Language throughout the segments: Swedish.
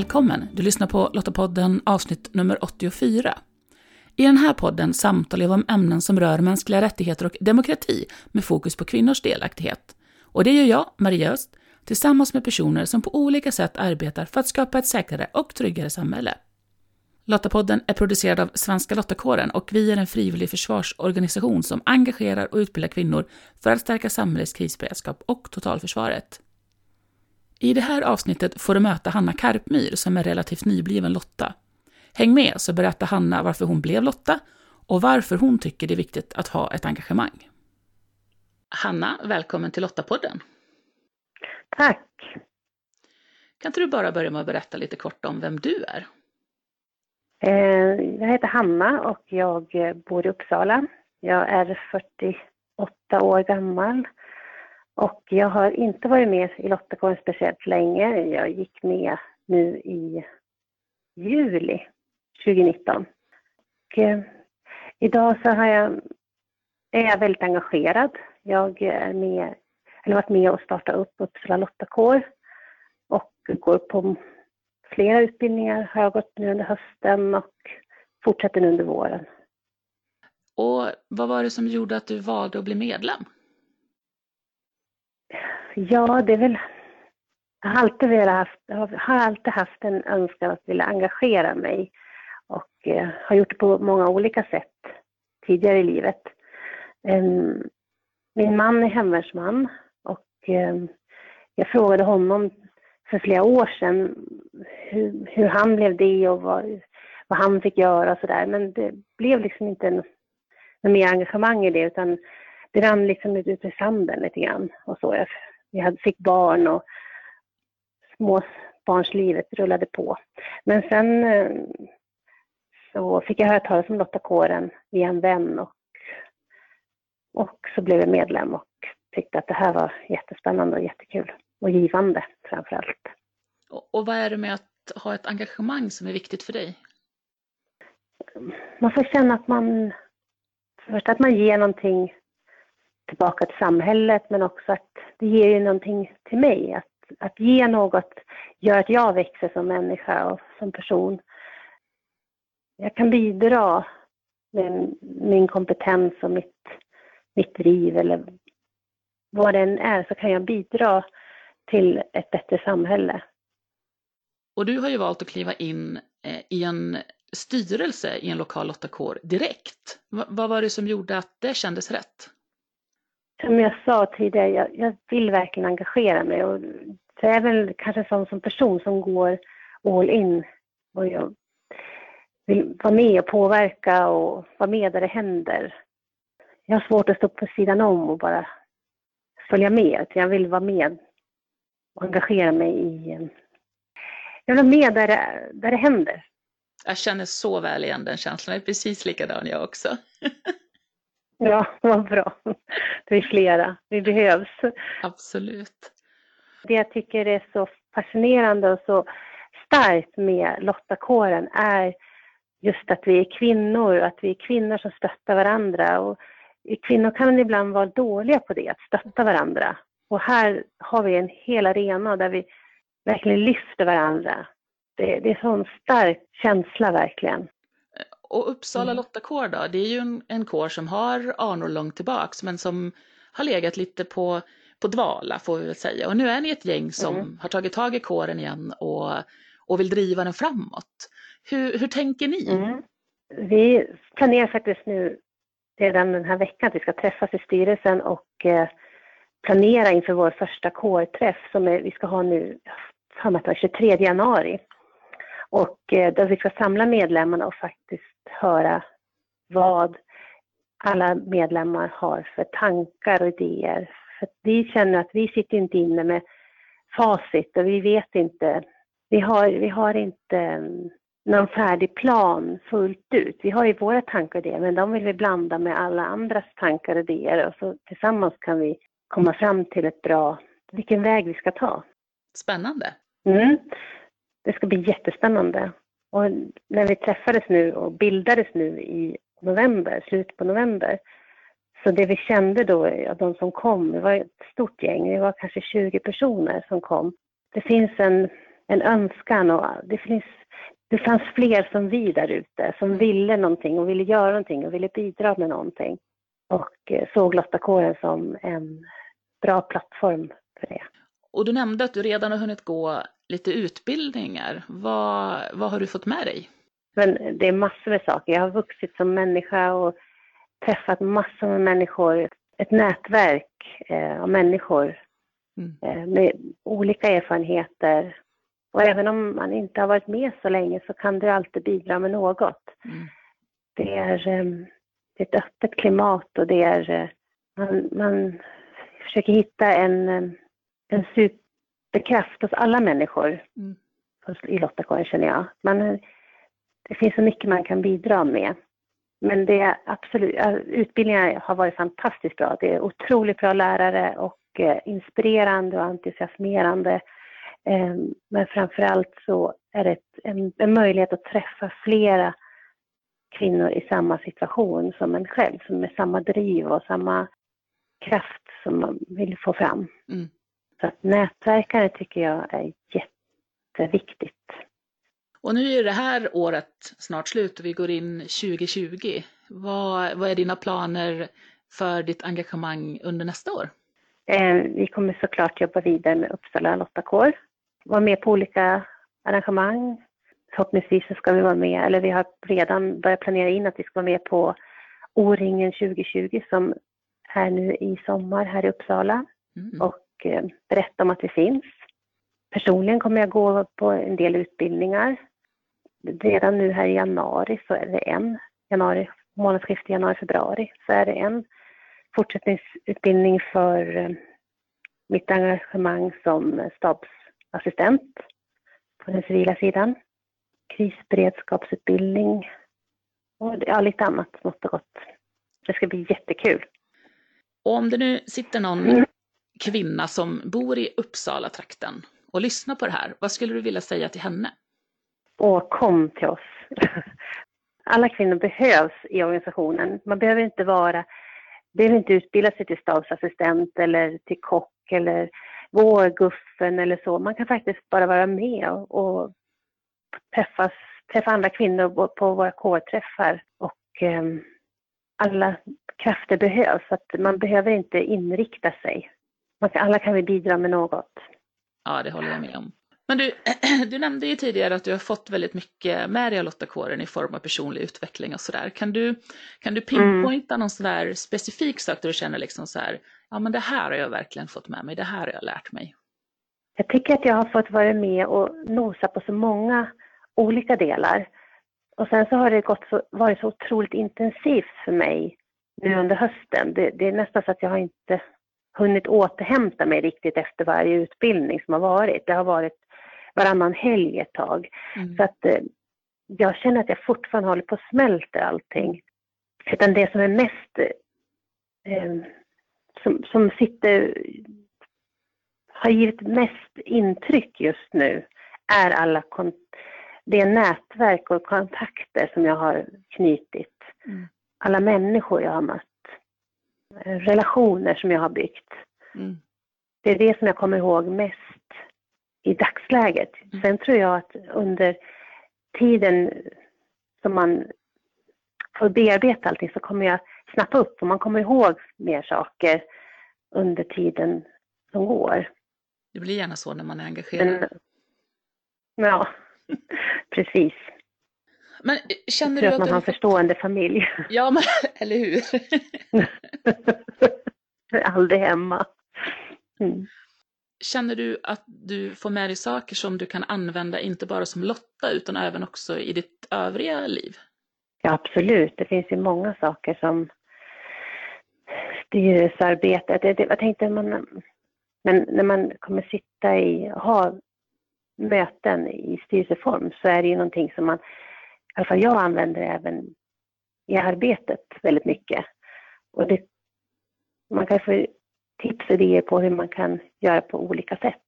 Välkommen! Du lyssnar på Lottapodden avsnitt nummer 84. I den här podden samtalar jag om ämnen som rör mänskliga rättigheter och demokrati med fokus på kvinnors delaktighet. Och det gör jag, Maria Öst, tillsammans med personer som på olika sätt arbetar för att skapa ett säkrare och tryggare samhälle. Lottapodden är producerad av Svenska Lottakåren och vi är en frivillig försvarsorganisation som engagerar och utbildar kvinnor för att stärka samhällets krisberedskap och totalförsvaret. I det här avsnittet får du möta Hanna Karpmyr som är relativt nybliven Lotta. Häng med så berättar Hanna varför hon blev Lotta och varför hon tycker det är viktigt att ha ett engagemang. Hanna, välkommen till Lottapodden. Tack. Kan inte du bara börja med att berätta lite kort om vem du är? Eh, jag heter Hanna och jag bor i Uppsala. Jag är 48 år gammal och jag har inte varit med i Lottakåren speciellt länge. Jag gick med nu i juli 2019. Och, eh, idag så har jag, är jag väldigt engagerad. Jag är med, eller varit med och startat upp Uppsala Lottakår och går på flera utbildningar har jag gått nu under hösten och fortsätter nu under våren. Och vad var det som gjorde att du valde att bli medlem? Ja, det är väl... Jag har alltid, velat haft, har alltid haft en önskan att vilja engagera mig och eh, har gjort det på många olika sätt tidigare i livet. Eh, min man är hemvärnsman och eh, jag frågade honom för flera år sedan hur, hur han blev det och vad, vad han fick göra och sådär. Men det blev liksom inte något mer engagemang i det utan det rann liksom ut i sanden lite grann och så. Jag, vi hade, fick barn och småbarnslivet rullade på. Men sen eh, så fick jag höra talas om Lottakåren via en vän och, och så blev jag medlem och tyckte att det här var jättespännande och jättekul och givande framför allt. Och, och vad är det med att ha ett engagemang som är viktigt för dig? Man får känna att man, först att man ger någonting tillbaka till samhället men också att det ger ju någonting till mig. Att, att ge något gör att jag växer som människa och som person. Jag kan bidra med min kompetens och mitt, mitt driv eller vad det än är så kan jag bidra till ett bättre samhälle. Och du har ju valt att kliva in eh, i en styrelse i en lokal lottakår direkt. V vad var det som gjorde att det kändes rätt? Som jag sa tidigare, jag, jag vill verkligen engagera mig och jag är väl kanske sån som person som går all in och jag vill vara med och påverka och vara med där det händer. Jag har svårt att stå på sidan om och bara följa med, jag vill vara med och engagera mig i... Jag vill vara med där det, där det händer. Jag känner så väl igen den känslan, jag är precis likadan jag också. ja, vad bra. Det är flera, vi behövs. Absolut. Det jag tycker är så fascinerande och så starkt med Lottakåren är just att vi är kvinnor, att vi är kvinnor som stöttar varandra. Och kvinnor kan ibland vara dåliga på det, att stötta varandra. Och här har vi en hel arena där vi verkligen lyfter varandra. Det, det är en sån stark känsla verkligen. Och Uppsala mm. Lottakår då, det är ju en, en kår som har anor långt tillbaks men som har legat lite på, på dvala får vi väl säga. Och nu är ni ett gäng som mm. har tagit tag i kåren igen och, och vill driva den framåt. Hur, hur tänker ni? Mm. Vi planerar faktiskt nu redan den här veckan att vi ska träffas i styrelsen och eh, planera inför vår första kårträff som är, vi ska ha nu, för 23 januari. Och eh, där vi ska samla medlemmarna och faktiskt höra vad alla medlemmar har för tankar och idéer. För vi känner att vi sitter inte inne med facit och vi vet inte, vi har, vi har inte mm, någon färdig plan fullt ut. Vi har ju våra tankar och idéer men de vill vi blanda med alla andras tankar och idéer och så tillsammans kan vi komma fram till ett bra, vilken väg vi ska ta. Spännande. Mm. Det ska bli jättespännande. Och när vi träffades nu och bildades nu i november, slutet på november, så det vi kände då, ja, de som kom, det var ett stort gäng, det var kanske 20 personer som kom. Det finns en, en önskan och det finns det fanns fler som vi där ute som ville någonting och ville göra någonting och ville bidra med någonting. Och eh, såg Lottakåren som en bra plattform för det. Och du nämnde att du redan har hunnit gå lite utbildningar. Vad, vad har du fått med dig? Men det är massor med saker. Jag har vuxit som människa och träffat massor med människor. Ett nätverk eh, av människor mm. eh, med olika erfarenheter. Och även om man inte har varit med så länge så kan du alltid bidra med något. Mm. Det, är, eh, det är ett öppet klimat och det är, eh, man, man försöker hitta en, eh, en superkraft hos alla människor mm. i Lottakåren känner jag. Man, det finns så mycket man kan bidra med. Men det är absolut, utbildningar har varit fantastiskt bra. Det är otroligt bra lärare och eh, inspirerande och entusiasmerande. Eh, men framför allt så är det en, en möjlighet att träffa flera kvinnor i samma situation som en själv, som med samma driv och samma kraft som man vill få fram. Mm. Så att nätverkare tycker jag är jätteviktigt. Och nu är det här året snart slut och vi går in 2020. Vad, vad är dina planer för ditt engagemang under nästa år? Eh, vi kommer såklart jobba vidare med Uppsala Lottakår. Vara med på olika arrangemang. Förhoppningsvis så ska vi vara med, eller vi har redan börjat planera in att vi ska vara med på O-ringen 2020 som är nu i sommar här i Uppsala mm. och eh, berätta om att vi finns. Personligen kommer jag gå på en del utbildningar redan nu här i januari så är det en, januari, månadsskiftet januari-februari, så är det en fortsättningsutbildning för eh, mitt engagemang som stabsassistent på den civila sidan. Krisberedskapsutbildning och ja, lite annat smått och gott. Det ska bli jättekul. Och om det nu sitter någon mm kvinna som bor i Uppsala-trakten och lyssnar på det här, vad skulle du vilja säga till henne? Åh, kom till oss. Alla kvinnor behövs i organisationen. Man behöver inte vara, behöver inte utbilda sig till stabsassistent eller till kock eller vårguffen eller så. Man kan faktiskt bara vara med och, och träffas, träffa andra kvinnor på våra kårträffar och eh, alla krafter behövs. Så att man behöver inte inrikta sig. Alla kan vi bidra med något. Ja, det håller jag med om. Men du, du nämnde ju tidigare att du har fått väldigt mycket med dig av Lottakåren i form av personlig utveckling och sådär. Kan du, kan du pinpointa mm. någon sån där specifik sak där du känner liksom så här, ja men det här har jag verkligen fått med mig, det här har jag lärt mig? Jag tycker att jag har fått vara med och nosa på så många olika delar. Och sen så har det gått så, varit så otroligt intensivt för mig nu under hösten. Det, det är nästan så att jag har inte hunnit återhämta mig riktigt efter varje utbildning som har varit. Det har varit varannan helg ett tag. Mm. Så att eh, jag känner att jag fortfarande håller på att smälta allting. Utan det som är mest, eh, som, som sitter, har givit mest intryck just nu är alla det nätverk och kontakter som jag har knutit. Mm. Alla människor jag har mött. Relationer som jag har byggt. Mm. Det är det som jag kommer ihåg mest i dagsläget. Mm. Sen tror jag att under tiden som man får bearbeta allting så kommer jag snappa upp och man kommer ihåg mer saker under tiden som går. Det blir gärna så när man är engagerad. Men, ja, precis. Men känner jag tror du att man har en förstående familj. Ja, men, eller hur? Aldrig hemma. Mm. Känner du att du får med dig saker som du kan använda inte bara som Lotta utan även också i ditt övriga liv? Ja, absolut. Det finns ju många saker som styrelsearbetet. Jag tänkte man, men när man kommer sitta i, ha möten i styrelseform så är det ju någonting som man, i alla fall jag använder även i arbetet väldigt mycket. Och det, man kan få tips och idéer på hur man kan göra på olika sätt.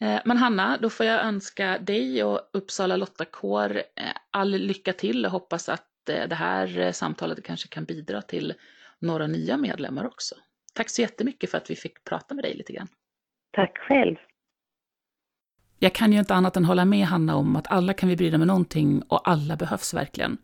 Eh, men Hanna, då får jag önska dig och Uppsala Lottakår eh, all lycka till och hoppas att eh, det här samtalet kanske kan bidra till några nya medlemmar också. Tack så jättemycket för att vi fick prata med dig lite grann. Tack själv. Jag kan ju inte annat än hålla med Hanna om att alla kan vi bry med någonting och alla behövs verkligen.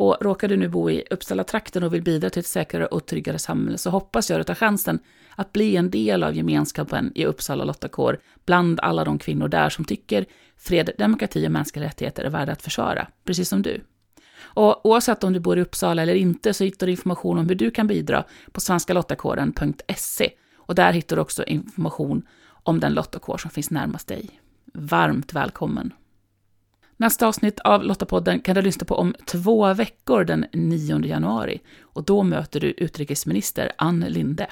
Och råkar du nu bo i Uppsala-trakten och vill bidra till ett säkrare och tryggare samhälle så hoppas jag att du tar chansen att bli en del av gemenskapen i Uppsala Lottakår bland alla de kvinnor där som tycker fred, demokrati och mänskliga rättigheter är värda att försvara, precis som du. Och oavsett om du bor i Uppsala eller inte så hittar du information om hur du kan bidra på svenskalottakåren.se och där hittar du också information om den lottakår som finns närmast dig. Varmt välkommen! Nästa avsnitt av Lottapodden kan du lyssna på om två veckor den 9 januari och då möter du utrikesminister Ann Linde.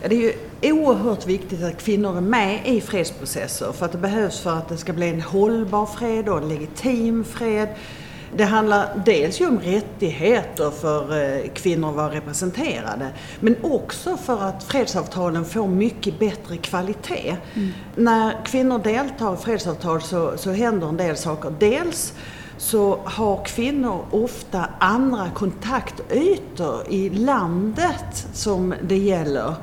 Det är ju oerhört viktigt att kvinnor är med i fredsprocesser för att det behövs för att det ska bli en hållbar fred och en legitim fred det handlar dels om rättigheter för eh, kvinnor att vara representerade men också för att fredsavtalen får mycket bättre kvalitet. Mm. När kvinnor deltar i fredsavtal så, så händer en del saker. Dels så har kvinnor ofta andra kontaktytor i landet som det gäller.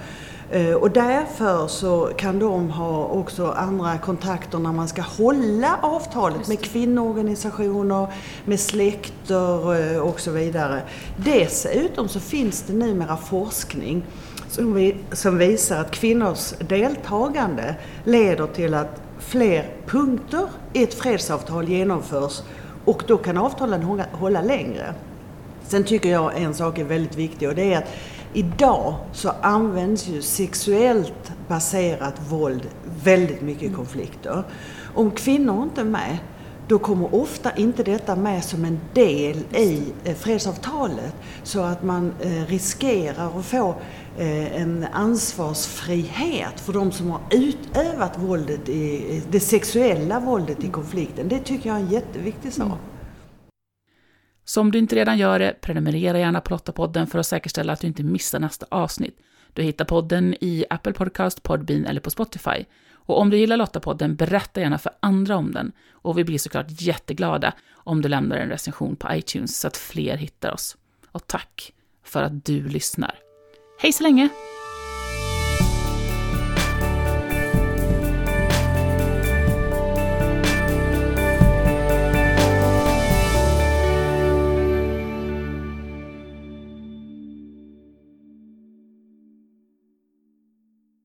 Eh, och därför så kan de ha också andra kontakter när man ska hålla avtalet med kvinnoorganisationer, med släkter eh, och så vidare. Dessutom så finns det numera forskning som, vi, som visar att kvinnors deltagande leder till att fler punkter i ett fredsavtal genomförs och då kan avtalen hålla, hålla längre. Sen tycker jag en sak är väldigt viktig och det är att Idag så används ju sexuellt baserat våld väldigt mycket i konflikter. Om kvinnor inte är med, då kommer ofta inte detta med som en del i eh, fredsavtalet. Så att man eh, riskerar att få eh, en ansvarsfrihet för de som har utövat våldet i, det sexuella våldet i konflikten. Det tycker jag är en jätteviktig sak. Så om du inte redan gör det, prenumerera gärna på Lottapodden för att säkerställa att du inte missar nästa avsnitt. Du hittar podden i Apple Podcast, Podbean eller på Spotify. Och om du gillar Lottapodden, berätta gärna för andra om den. Och vi blir såklart jätteglada om du lämnar en recension på iTunes så att fler hittar oss. Och tack för att du lyssnar. Hej så länge!